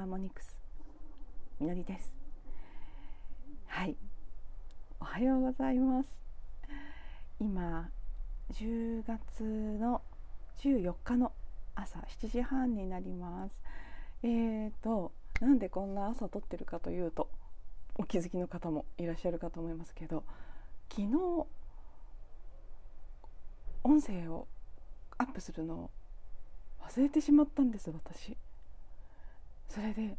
ハーモニクス。みのりです。はい。おはようございます。今10月の14日の朝7時半になります。えーとなんでこんな朝撮ってるかというとお気づきの方もいらっしゃるかと思いますけど昨日音声をアップするのを忘れてしまったんです私。それで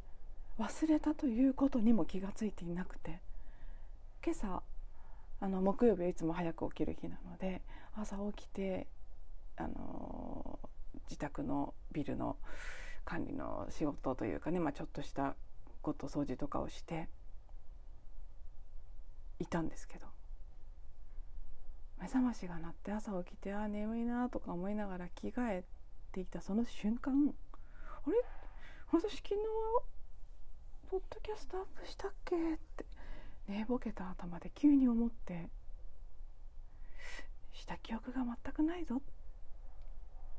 忘れたということにも気がついていなくて今朝あの木曜日はいつも早く起きる日なので朝起きてあの自宅のビルの管理の仕事というかね、まあ、ちょっとしたこと掃除とかをしていたんですけど目覚ましが鳴って朝起きてあ眠いなとか思いながら着替えていたその瞬間あれ？私昨日ポッドキャストアップしたっけ？って。寝ぼけた頭で急に思って。した記憶が全くないぞ。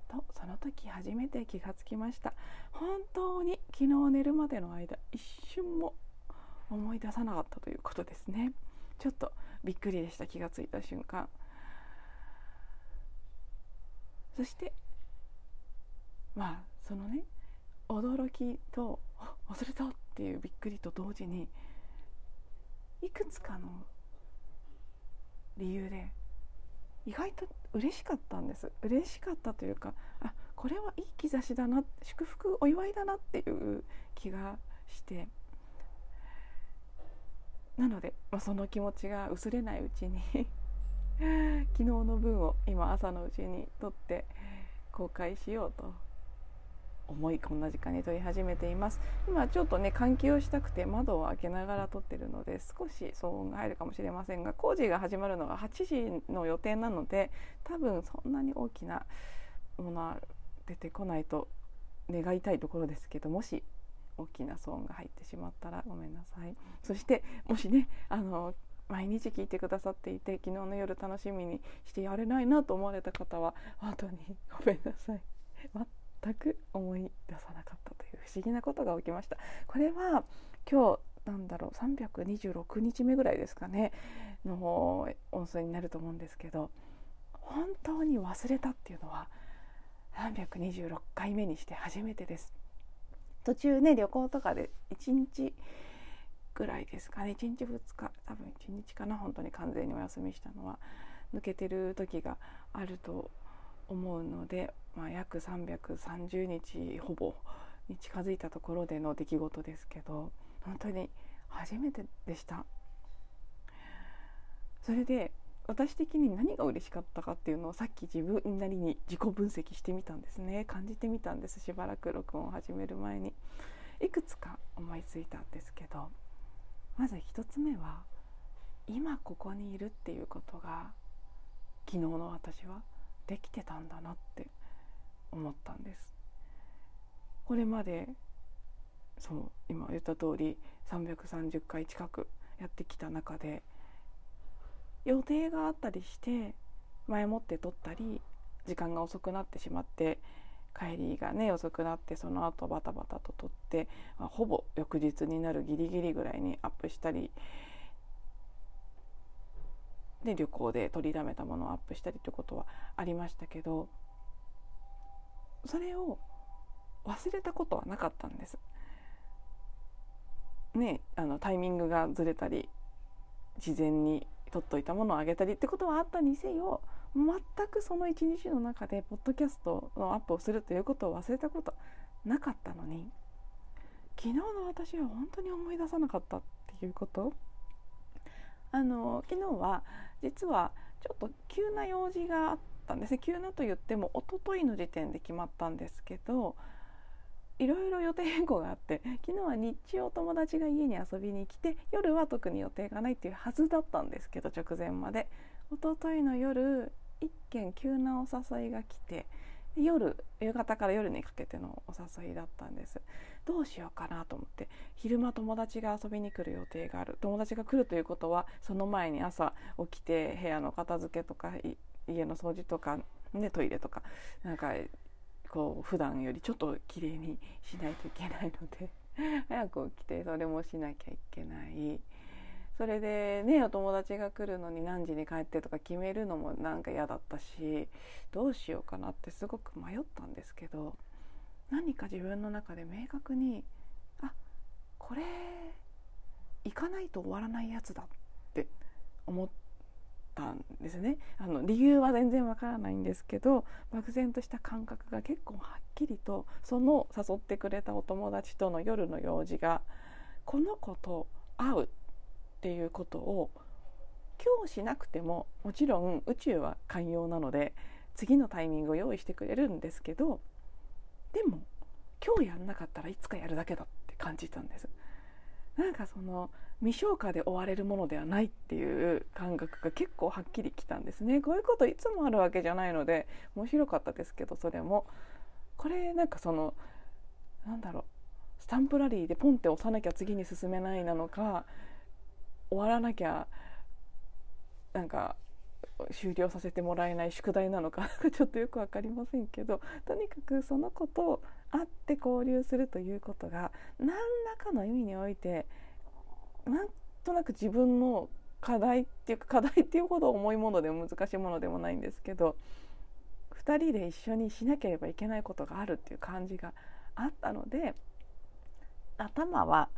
とその時初めて気がつきました。本当に昨日寝るまでの間一瞬も思い出さなかったということですね。ちょっとびっくりでした気がついた瞬間。そしてまあそのね驚きと忘れたっていうびっくりと同時にいくつかの理由で意外と嬉しかったんです嬉しかったというかあこれはいい兆しだな祝福お祝いだなっていう気がしてなので、まあ、その気持ちが薄れないうちに 昨日の分を今朝のうちに撮って公開しようと思いこんな時間に撮り始めています。今ちょっとね換気をしたくて窓を開けながら撮ってるので少し騒音が入るかもしれませんが工事が始まるのが8時の予定なので多分そんなに大きなものは出てこないと願いたいところですけどもし大きな騒音が入ってしまったらごめんなさい。そしてもしねあの毎日聞いてくださっていて昨日の夜楽しみにしてやれないなと思われた方は本当にごめんなさい。全く思い出さなかったという不思議なことが起きました。これは今日なんだろう326日目ぐらいですかねの音声になると思うんですけど本当に忘れたっていうのは326回目にして初めてです。途中ね旅行とかで1日ぐらいですかね1日2日多分1日かな本当に完全にお休みしたのは抜けてる時があると思うので、まあ、約330日ほぼに近づいたところでの出来事ですけど本当に初めてでした。それで私的に何が嬉しかったかっていうのをさっき自分なりに自己分析してみたんですね。感じてみたんです。しばらく録音を始める前に。いくつか思いついたんですけどまず1つ目は今ここにいるっていうことが昨日の私はできてたんだなって思ったんです。これまでそう今言った通り330回近くやってきた中で予定があったりして前もって撮ったり時間が遅くなってしまって帰りがね遅くなってその後バタバタと撮って、まあ、ほぼ翌日になるギリギリぐらいにアップしたりで旅行で取りだめたものをアップしたりということはありましたけどそれを忘れたことはなかったんです。ねあのタイミングがずれたり事前に取っといたものをあげたりってことはあったにせよ全くその一日の中でポッドキャストのアップをするということを忘れたことなかったのに昨日の私は本当に思い出さなかったっていうこと？あの昨日は実はちょっと急な用事があったんですね。急なと言っても一昨日の時点で決まったんですけどいろいろ予定変更があって昨日は日中お友達が家に遊びに来て夜は特に予定がないっていうはずだったんですけど直前まで。一昨日の夜一件急なお誘いが来て夜夕方から夜にかけてのお誘いだったんです。どうしようかなと思って昼間友達が遊びに来る予定がある。友達が来るということはその前に朝起きて部屋の片付けとか家の掃除とか、ね、トイレとかなんかこう普段よりちょっと綺麗にしないといけないので早く起きてそれもしなきゃいけない。それでねお友達が来るのに何時に帰ってとか決めるのもなんか嫌だったしどうしようかなってすごく迷ったんですけど何か自分の中で明確にあこれ行かないと終わらないやつだって思ったんですね。あの理由は全然わからないんですけど漠然とした感覚が結構はっきりとその誘ってくれたお友達との夜の用事がこの子と会うっていうことを今日しなくてももちろん宇宙は寛容なので次のタイミングを用意してくれるんですけどでも今日やんなかったらいつかやるだけだって感じたんです。なんかその未消化で終われるものではないっていう感覚が結構はっきりきたんですねこういうこといつもあるわけじゃないので面白かったですけどそれもこれなんかそのなんだろうスタンプラリーでポンって押さなきゃ次に進めないなのか終わらなきゃなんか終了させてもらえない宿題なのか ちょっとよく分かりませんけどとにかくそのこと会って交流するということが何らかの意味においてなんとなく自分の課題っていうか課題っていうほど重いものでも難しいものでもないんですけど2人で一緒にしなければいけないことがあるっていう感じがあったので頭は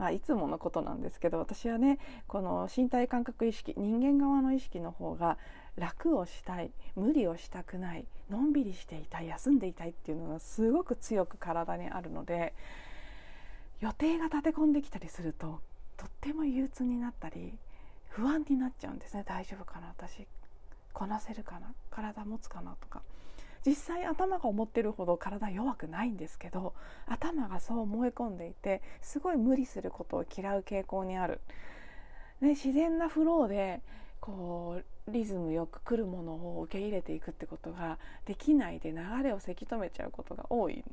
あいつものことなんですけど私はねこの身体感覚意識人間側の意識の方が楽をしたい無理をしたくないのんびりしていたい休んでいたいっていうのがすごく強く体にあるので予定が立て込んできたりするととっても憂鬱になったり不安になっちゃうんですね。大丈夫かな？私こなせるかな？体持つかな？とか。実際頭が思ってるほど体弱くないんですけど頭がそう思い込んでいてすごい無理することを嫌う傾向にある、ね、自然なフローでこうリズムよく来るものを受け入れていくってことができないで流れをせき止めちゃうことが多い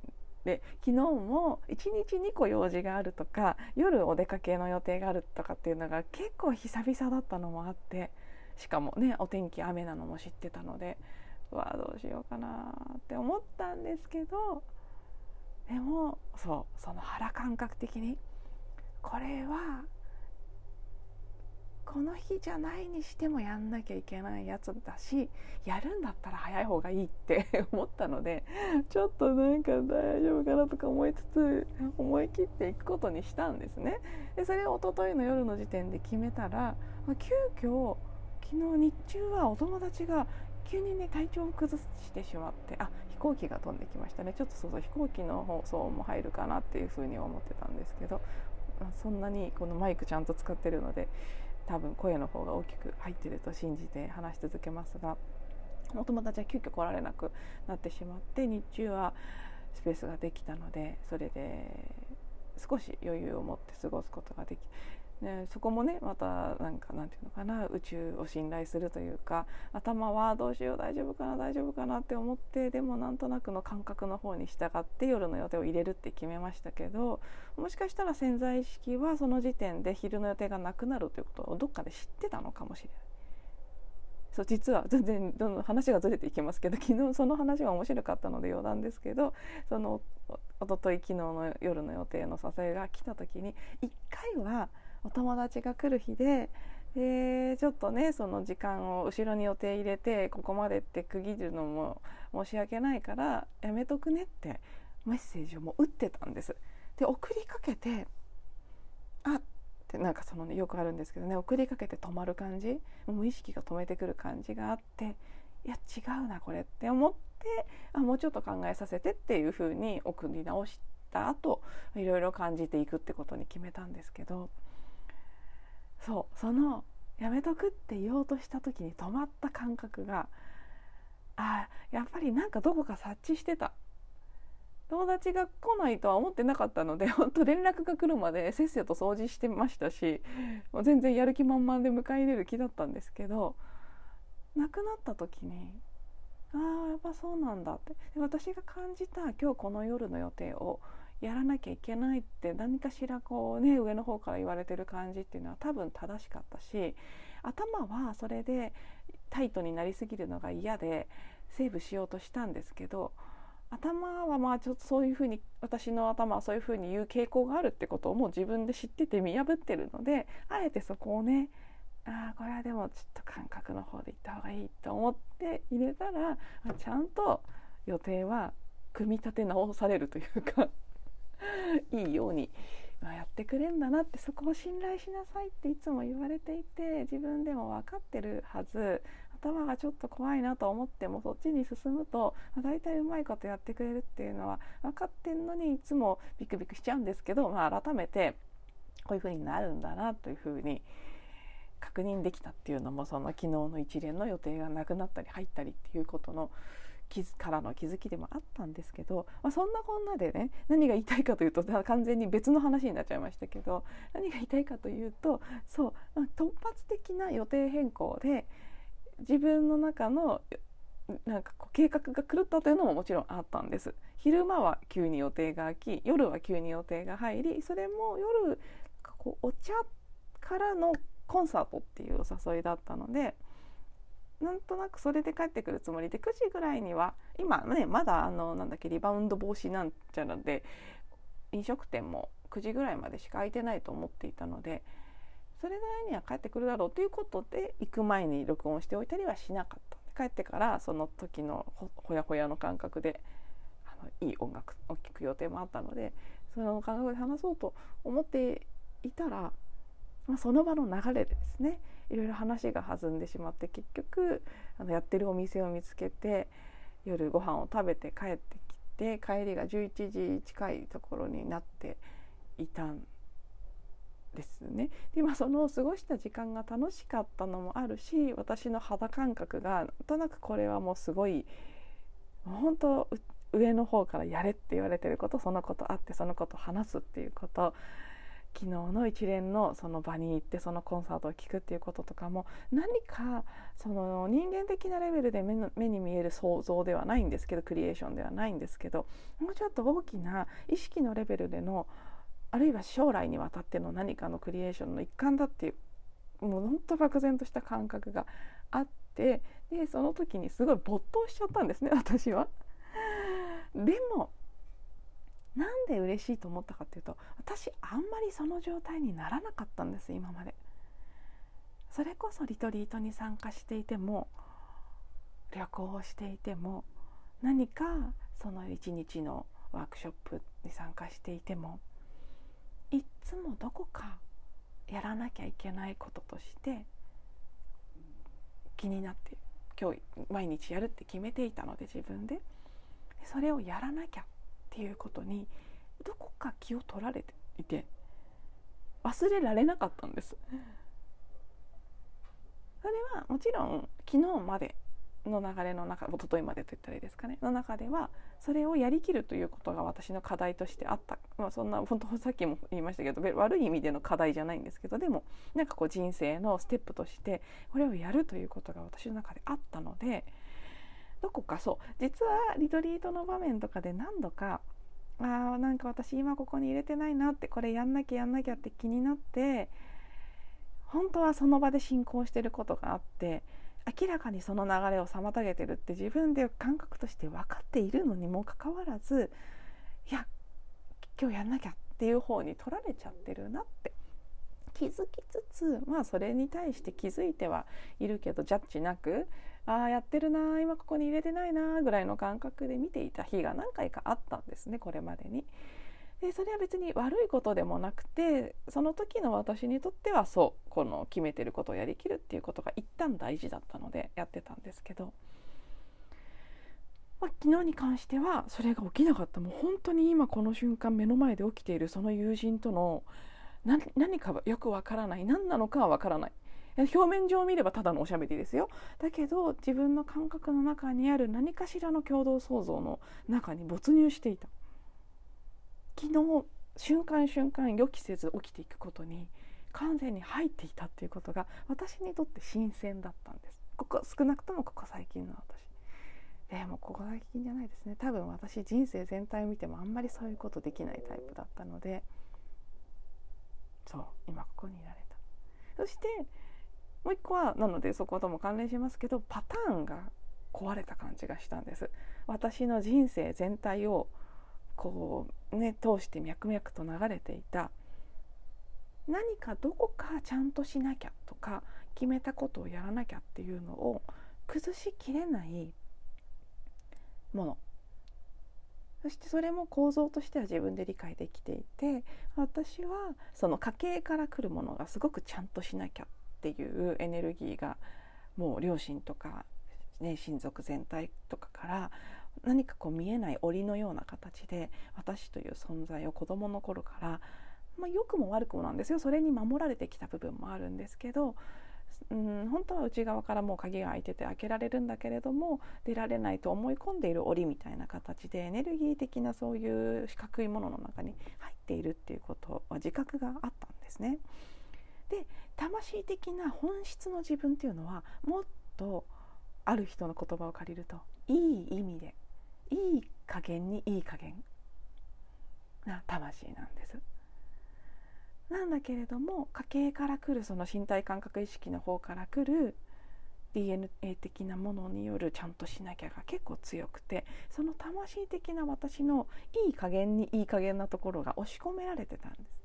で昨日も1日2個用事があるとか夜お出かけの予定があるとかっていうのが結構久々だったのもあってしかもねお天気雨なのも知ってたのでうわどうしようかなって思ったんですけどでもそうその腹感覚的にこれはこの日じゃないにしてもやんなきゃいけないやつだしやるんだったら早い方がいいって 思ったのでちょっとなんか大丈夫かなとか思いつつ思い切っていくことにしたんですね。でそれを一昨日の夜の時点で決めたら、急遽昨日日中はお友達が急にね体調を崩してしまってあ飛行機が飛んできましたね。ちょっとそうそう飛行機の放送も入るかなっていうふうに思ってたんですけどそんなにこのマイクちゃんと使ってるので多分声の方が大きく入ってると信じて話し続けますがお友達は急遽来られなくなってしまって日中はスペースができたのでそれで少し余裕を持って過ごすことができね、そこもねまたなんかなんていうのかな宇宙を信頼するというか頭はどうしよう大丈夫かな大丈夫かなって思ってでもなんとなくの感覚の方に従って夜の予定を入れるって決めましたけどもしかしたら潜在意識はその時点で昼の予定がなくなるということをどっかで知ってたのかもしれない。そう実は全然どんどん話がずれていきますけど昨日その話が面白かったので余談ですけどそのおととい昨日の夜の予定の誘いが来た時に1回は「お友達が来る日ででちょっとねその時間を後ろに予定入れてここまでって区切るのも申し訳ないからやめとくねってメッセージをもう打ってたんです。で送りかけてあってなんかそのねよくあるんですけどね送りかけて止まる感じ無意識が止めてくる感じがあっていや違うなこれって思ってあもうちょっと考えさせてっていうふうに送り直した後いろいろ感じていくってことに決めたんですけど。そうそのやめとくって言おうとした時に止まった感覚があやっぱりなんかどこか察知してた。友達が来ないとは思ってなかったので 本当連絡が来るまでせっせと掃除してましたしもう全然やる気満々で迎え入れる気だったんですけど亡くなった時にああやっぱそうなんだって。私が感じた今日この夜の予定をやらなきゃいけないって何かしらこうね上の方から言われてる感じっていうのは多分正しかったし頭はそれでタイトになりすぎるのが嫌でセーブしようとしたんですけど頭はまあちょっとそういうふうに私の頭はそういうふうに言う傾向があるってことをもう自分で知ってて見破ってるのであえてそこをねああこれはでもちょっと感覚の方で行った方がいいと思って入れたらちゃんと予定は組み立て直されるというか いいように、まあ、やってくれんだなってそこを信頼しなさいっていつも言われていて自分でも分かってるはず。頭がちょっと怖いなと思ってもそっちに進むと、まあ、大体うまいことやってくれるっていうのは分かってんのにいつもビクビクしちゃうんですけど、まあ、改めてこういう風になるんだなというふうに確認できたっていうのもその昨日の一連の予定がなくなったり入ったりっていうことのからの気づきでもあったんですけど、まあ、そんなこんなでね何が言いたいかというと完全に別の話になっちゃいましたけど何が言いたいかというとそう、突発的な予定変更で自分の中のなんかこう計画が狂ったというのももちろんあったんです。昼間は急に予定が空き夜は急に予定が入りそれも夜こうお茶からのコンサートっていうお誘いだったのでなんとなくそれで帰ってくるつもりで9時ぐらいには今ねまだあのなんだっけリバウンド防止なんちゃらで飲食店も9時ぐらいまでしか空いてないと思っていたのでそれぐらいには帰ってくるだろうということで行く前に録音しておいたりはしなかった。帰ってからその時のほやほやの感覚であのいい音楽を聴く予定もあったのでその感覚で話そうと思っていたら、まあ、その場の流れでですねいろいろ話が弾んでしまって結局あのやってるお店を見つけて夜ご飯を食べて帰ってきて帰りが11時近いところになっていたんですね。で今その過ごした時間が楽しかったのもあるし私の肌感覚がなんとなくこれはもうすごい本当上の方からやれって言われてることそのことあってそのこと話すっていうこと昨日の一連のその場に行ってそのコンサートを聴くっていうこととかも何かその人間的なレベルで目の目に見える想像ではないんですけどクリエーションではないんですけどもうちょっと大きな意識のレベルでのあるいは将来にわたっての何かのクリエーションの一環だっていうもうほんと漠然とした感覚があってでその時にすごい没頭しちゃったんですね私は。でもなんで嬉しいと思ったかっていうと私あんまりその状態にならなかったんです今まで。それこそリトリートに参加していても旅行をしていても何かその一日のワークショップに参加していてもいっつもどこかやらなきゃいけないこととして気になって今日毎日やるって決めていたので自分でそれをやらなきゃっていうことにどこか気を取られていて忘れられなかったんです。それはもちろん昨日までの流れの中一昨日までと言ったらいいですかねの中ではそれをやりきるということが私の課題としてあった、まあ、そんな本当さっきも言いましたけど悪い意味での課題じゃないんですけどでもなんかこう人生のステップとしてこれをやるということが私の中であったのでどこかそう実はリトリートの場面とかで何度かあーなんか私今ここに入れてないなってこれやんなきゃやんなきゃって気になって本当はその場で進行してることがあって明らかにその流れを妨げてるって自分で感覚として分かっているのにもかかわらずいや今日やんなきゃっていう方に取られちゃってるなって気づきつつまあそれに対して気づいてはいるけどジャッジなくああやってるな今ここに入れてないなぐらいの感覚で見ていた日が何回かあったんですねこれまでに。でそれは別に悪いことでもなくてその時の私にとってはそうこの決めてることをやりきるっていうことが一旦大事だったのでやってたんですけど、まあ、昨日に関してはそれが起きなかった。もう本当に今この瞬間目の前で起きているその友人との何かよくわからない何なのかはわからない。表面上見ればただのおしゃべりですよ。だけど自分の感覚の中にある何かしらの共同創造の中に没入していた。昨日瞬間瞬間予期せず起きていくことに完全に入っていたっていうことが私にとって新鮮だったんです。ここ少なくともここ最近の私。でもここ最近じゃないですね。多分私人生全体を見てもあんまりそういうことできないタイプだったので。そう今ここにいられた。そしてもう一個はなのでそことも関連しますけどパターンが壊れた感じがしたんです。私の人生全体をこうね通して脈々と流れていた。何かどこかちゃんとしなきゃとか決めたことをやらなきゃっていうのを崩しきれないもの。そしてそれも構造としては自分で理解できていて私はその家系から来るものがすごくちゃんとしなきゃっていうエネルギーがもう両親とか、ね、親族全体とかから何かこう見えない檻のような形で私という存在を子どもの頃から、まあ、良くも悪くもなんですよそれに守られてきた部分もあるんですけどうん、本当は内側からもう鍵が開いてて開けられるんだけれども出られないと思い込んでいる檻みたいな形でエネルギー的なそういう四角いものの中に入っているっていうことは自覚があったんですね。で魂的な本質の自分っていうのはもっとある人の言葉を借りるといい意味でいい加減にいい加減な魂なんです。なんだけれども家系から来るその身体感覚意識の方から来る DNA 的なものによるちゃんとしなきゃが結構強くてその魂的な私のいい加減にいい加減なところが押し込められてたんです。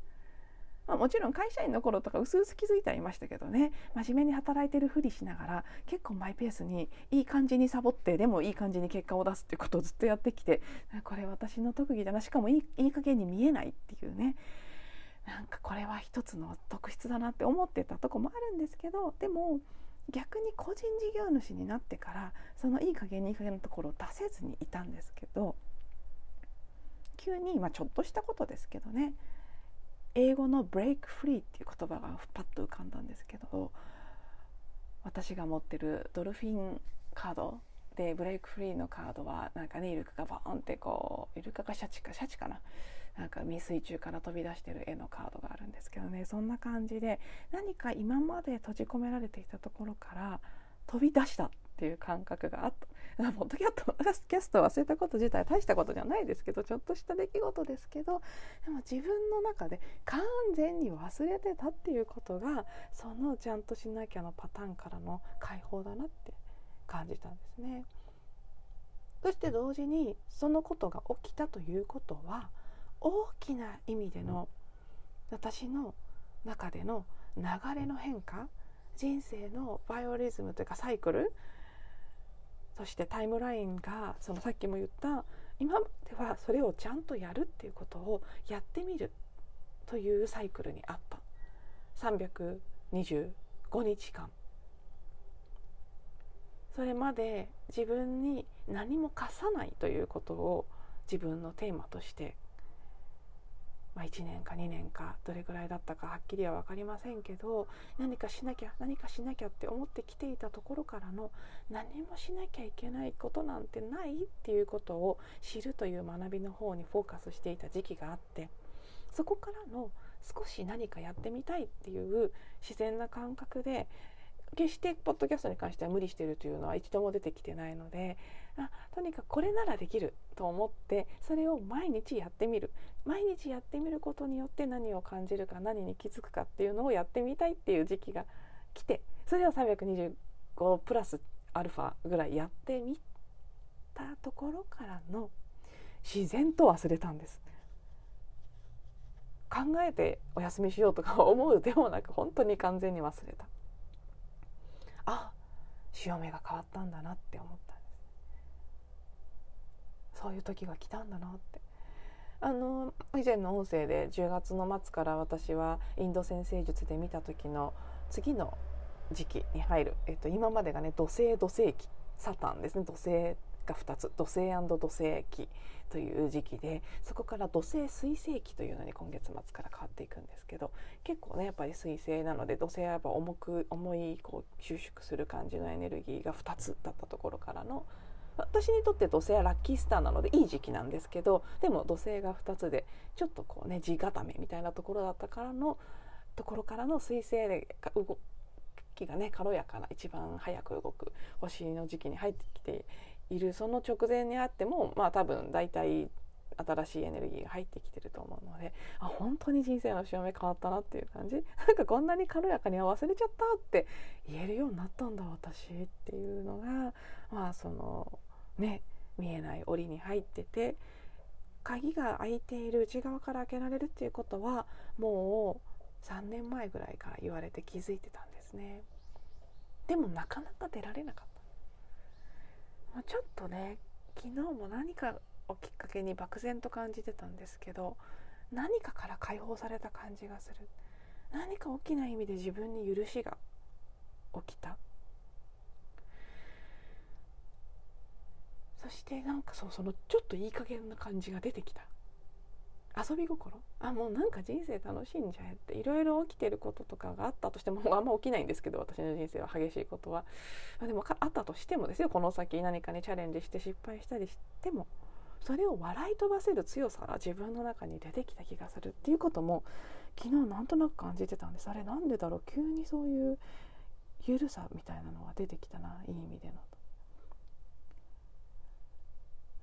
まあ、もちろん会社員の頃とかうすうす気づいてはいましたけどね。真面目に働いてるふりしながら結構マイペースにいい感じにサボってでもいい感じに結果を出すっていうことをずっとやってきてこれ私の特技だな。しかもいいいい加減に見えないっていうね。なんかこれは一つの特質だなって思ってたとこもあるんですけどでも逆に個人事業主になってからそのいい加減にいい加減のところを出せずにいたんですけど急に、まあ、ちょっとしたことですけどね。英語の「ブレイクフリー」っていう言葉がパッと浮かんだんですけど私が持ってるドルフィンカードでブレイクフリーのカードはなんかねイルカがバーンってこうイルカかシャチかシャチかな？なんか未水中から飛び出してる絵のカードがあるんですけどねそんな感じで何か今まで閉じ込められていたところから飛び出したっていう感覚があった。ポッドキャスト忘れたこと自体大したことじゃないですけどちょっとした出来事ですけどでも自分の中で完全に忘れてたっていうことがそのちゃんとしなきゃのパターンからの解放だなって感じたんですね。そして同時にそのことが起きたということは大きな意味での私の中での流れの変化人生のバイオリズムというかサイクルそしてタイムラインがそのさっきも言った今まではそれをちゃんとやるっていうことをやってみるというサイクルにあった。325日間。それまで自分に何も貸さないということを自分のテーマとしてまあ、1年か2年かどれぐらいだったかはっきりは分かりませんけど何かしなきゃ何かしなきゃって思ってきていたところからの何もしなきゃいけないことなんてないっていうことを知るという学びの方にフォーカスしていた時期があってそこからの少し何かやってみたいっていう自然な感覚で決してポッドキャストに関しては無理してるというのは一度も出てきてないのであとにかくこれならできると思ってそれを毎日やってみる毎日やってみることによって何を感じるか何に気づくかっていうのをやってみたいっていう時期が来てそれを325プラスアルファぐらいやってみたところからの自然と忘れたんです。考えてお休みしようとか思うでもなく本当に完全に忘れた。あ潮目が変わったんだなって思ったそういう時が来たんだなって。あの以前の音声で10月の末から私はインド先生術で見た時の次の時期に入る、えっと、今までがね土星土星期サタンですね。土星が2つ。土星土星期という時期でそこから土星水星期というのに今月末から変わっていくんですけど結構ねやっぱり水星なので土星はやっぱ重く重いこう収縮する感じのエネルギーが2つだったところからの私にとって土星はラッキースターなのでいい時期なんですけどでも土星が2つでちょっとこうね地固めみたいなところだったからのところからの彗星で動きがね軽やかな一番早く動く星の時期に入ってきているその直前にあってもまあ多分大体新しいエネルギーが入ってきてると思うのであ本当に人生の潮目変わったなっていう感じ？なんかこんなに軽やかに忘れちゃったって言えるようになったんだ私っていうのがまあそのね見えない檻に入ってて鍵が開いている内側から開けられるっていうことはもう3年前ぐらいから言われて気づいてたんですね。でもなかなか出られなかった、まあ、ちょっとね昨日も何かをきっかけに漠然と感じてたんですけど何かから解放された感じがする。何か大きな意味で自分に許しが起きた。そしてなんかそうそのちょっといい加減な感じが出てきた。遊び心。あもうなんか人生楽しんじゃえっていろいろ起きてることとかがあったとしてもあんま起きないんですけど私の人生は激しいことは。でもあったとしてもですよ。この先何かにチャレンジして失敗したりしても。それを笑い飛ばせる強さが自分の中に出てきた気がするっていうことも昨日なんとなく感じてたんです。あれなんでだろう？急にそういうゆるさみたいなのが出てきたないい意味での。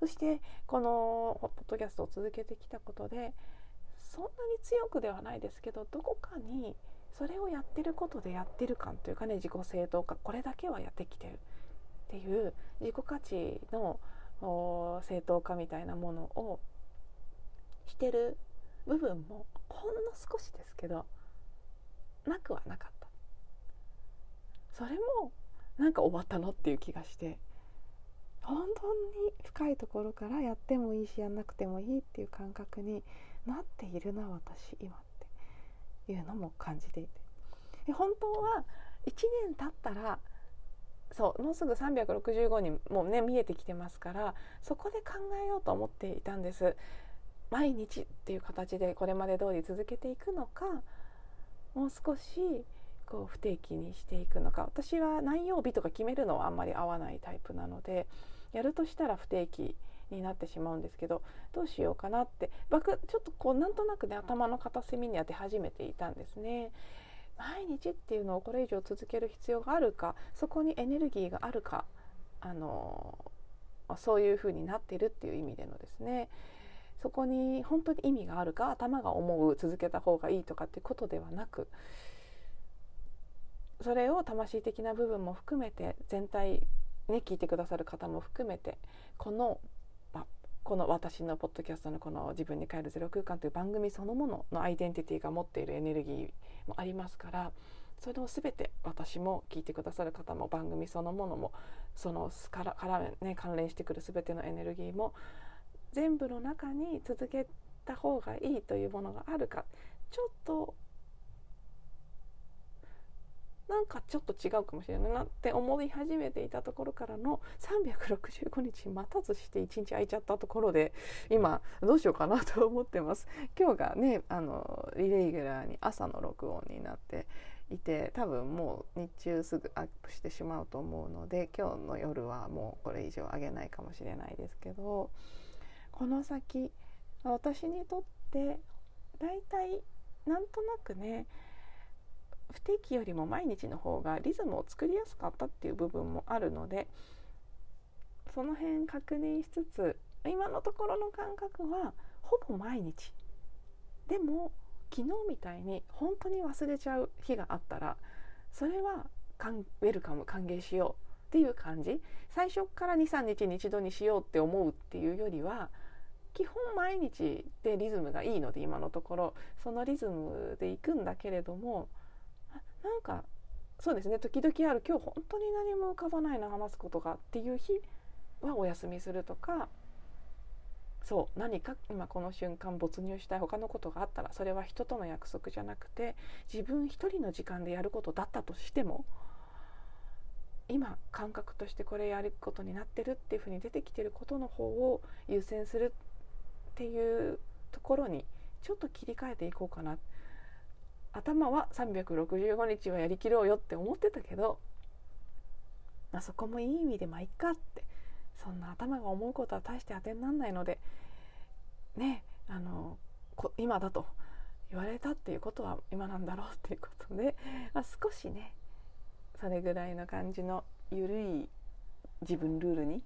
そしてこのポッドキャストを続けてきたことでそんなに強くではないですけどどこかにそれをやってることでやってる感というかね自己正当化これだけはやってきてるっていう自己価値の正当化みたいなものをしてる部分もほんの少しですけどなくはなかった。それもなんか終わったなっていう気がして本当に深いところからやってもいいしやんなくてもいいっていう感覚になっているな私今っていうのも感じていて。本当は1年経ったらそうもうすぐ365にもうね見えてきてますからそこで考えようと思っていたんです。毎日っていう形でこれまで通り続けていくのかもう少しこう不定期にしていくのか。私は何曜日とか決めるのはあんまり合わないタイプなのでやるとしたら不定期になってしまうんですけどどうしようかなって。僕ちょっとこうなんとなくね頭の片隅に当て始めていたんですね。毎日っていうのをこれ以上続ける必要があるかそこにエネルギーがあるかあのそういうふうになってるっていう意味でのですね。そこに本当に意味があるか頭が思う続けた方がいいとかっていうことではなくそれを魂的な部分も含めて全体ね聞いてくださる方も含めてこの、この私のポッドキャストのこの「自分に帰るゼロ空間」という番組そのもののアイデンティティが持っているエネルギーもありますからそれを全て私も聞いてくださる方も番組そのものもそのからから、ね、関連してくる全てのエネルギーも全部の中に続けた方がいいというものがあるかちょっとなんかちょっと違うかもしれないなって思い始めていたところからの365日待たずして1日空いちゃったところで今どうしようかなと思ってます。今日がねあのリレギュラーに朝の録音になっていて多分もう日中すぐアップしてしまうと思うので今日の夜はもうこれ以上上げないかもしれないですけどこの先私にとってだいたいなんとなくね不定期よりも毎日の方がリズムを作りやすかったっていう部分もあるのでその辺確認しつつ今のところの感覚はほぼ毎日。でも昨日みたいに本当に忘れちゃう日があったらそれはウェルカム歓迎しようっていう感じ。最初から23日に一度にしようって思うっていうよりは基本毎日でリズムがいいので今のところ。そのリズムでいくんだけれどもなんかそうですね時々ある今日本当に何も浮かばないな話すことがっていう日はお休みするとかそう何か今この瞬間没入したい他のことがあったらそれは人との約束じゃなくて自分一人の時間でやることだったとしても今感覚としてこれやることになってるっていうふうに出てきてることの方を優先するっていうところにちょっと切り替えていこうかな。頭は365日はやりきろうよって思ってたけど、まあ、そこもいい意味でまあいっかってそんな頭が思うことは大して当てにならないのでねあの今だと言われたっていうことは今なんだろうっていうことで、まあ、少しねそれぐらいの感じの緩い自分ルールに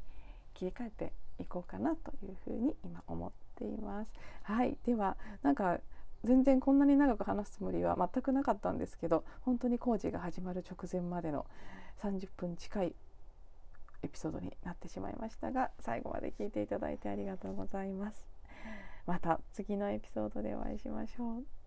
切り替えていこうかなというふうに今思ってい。ます。はいではなんか全然こんなに長く話すつもりは全くなかったんですけど本当に工事が始まる直前までの30分近いエピソードになってしまいましたが最後まで聞いていただいてありがとうございます。また次のエピソードでお会いしましょう。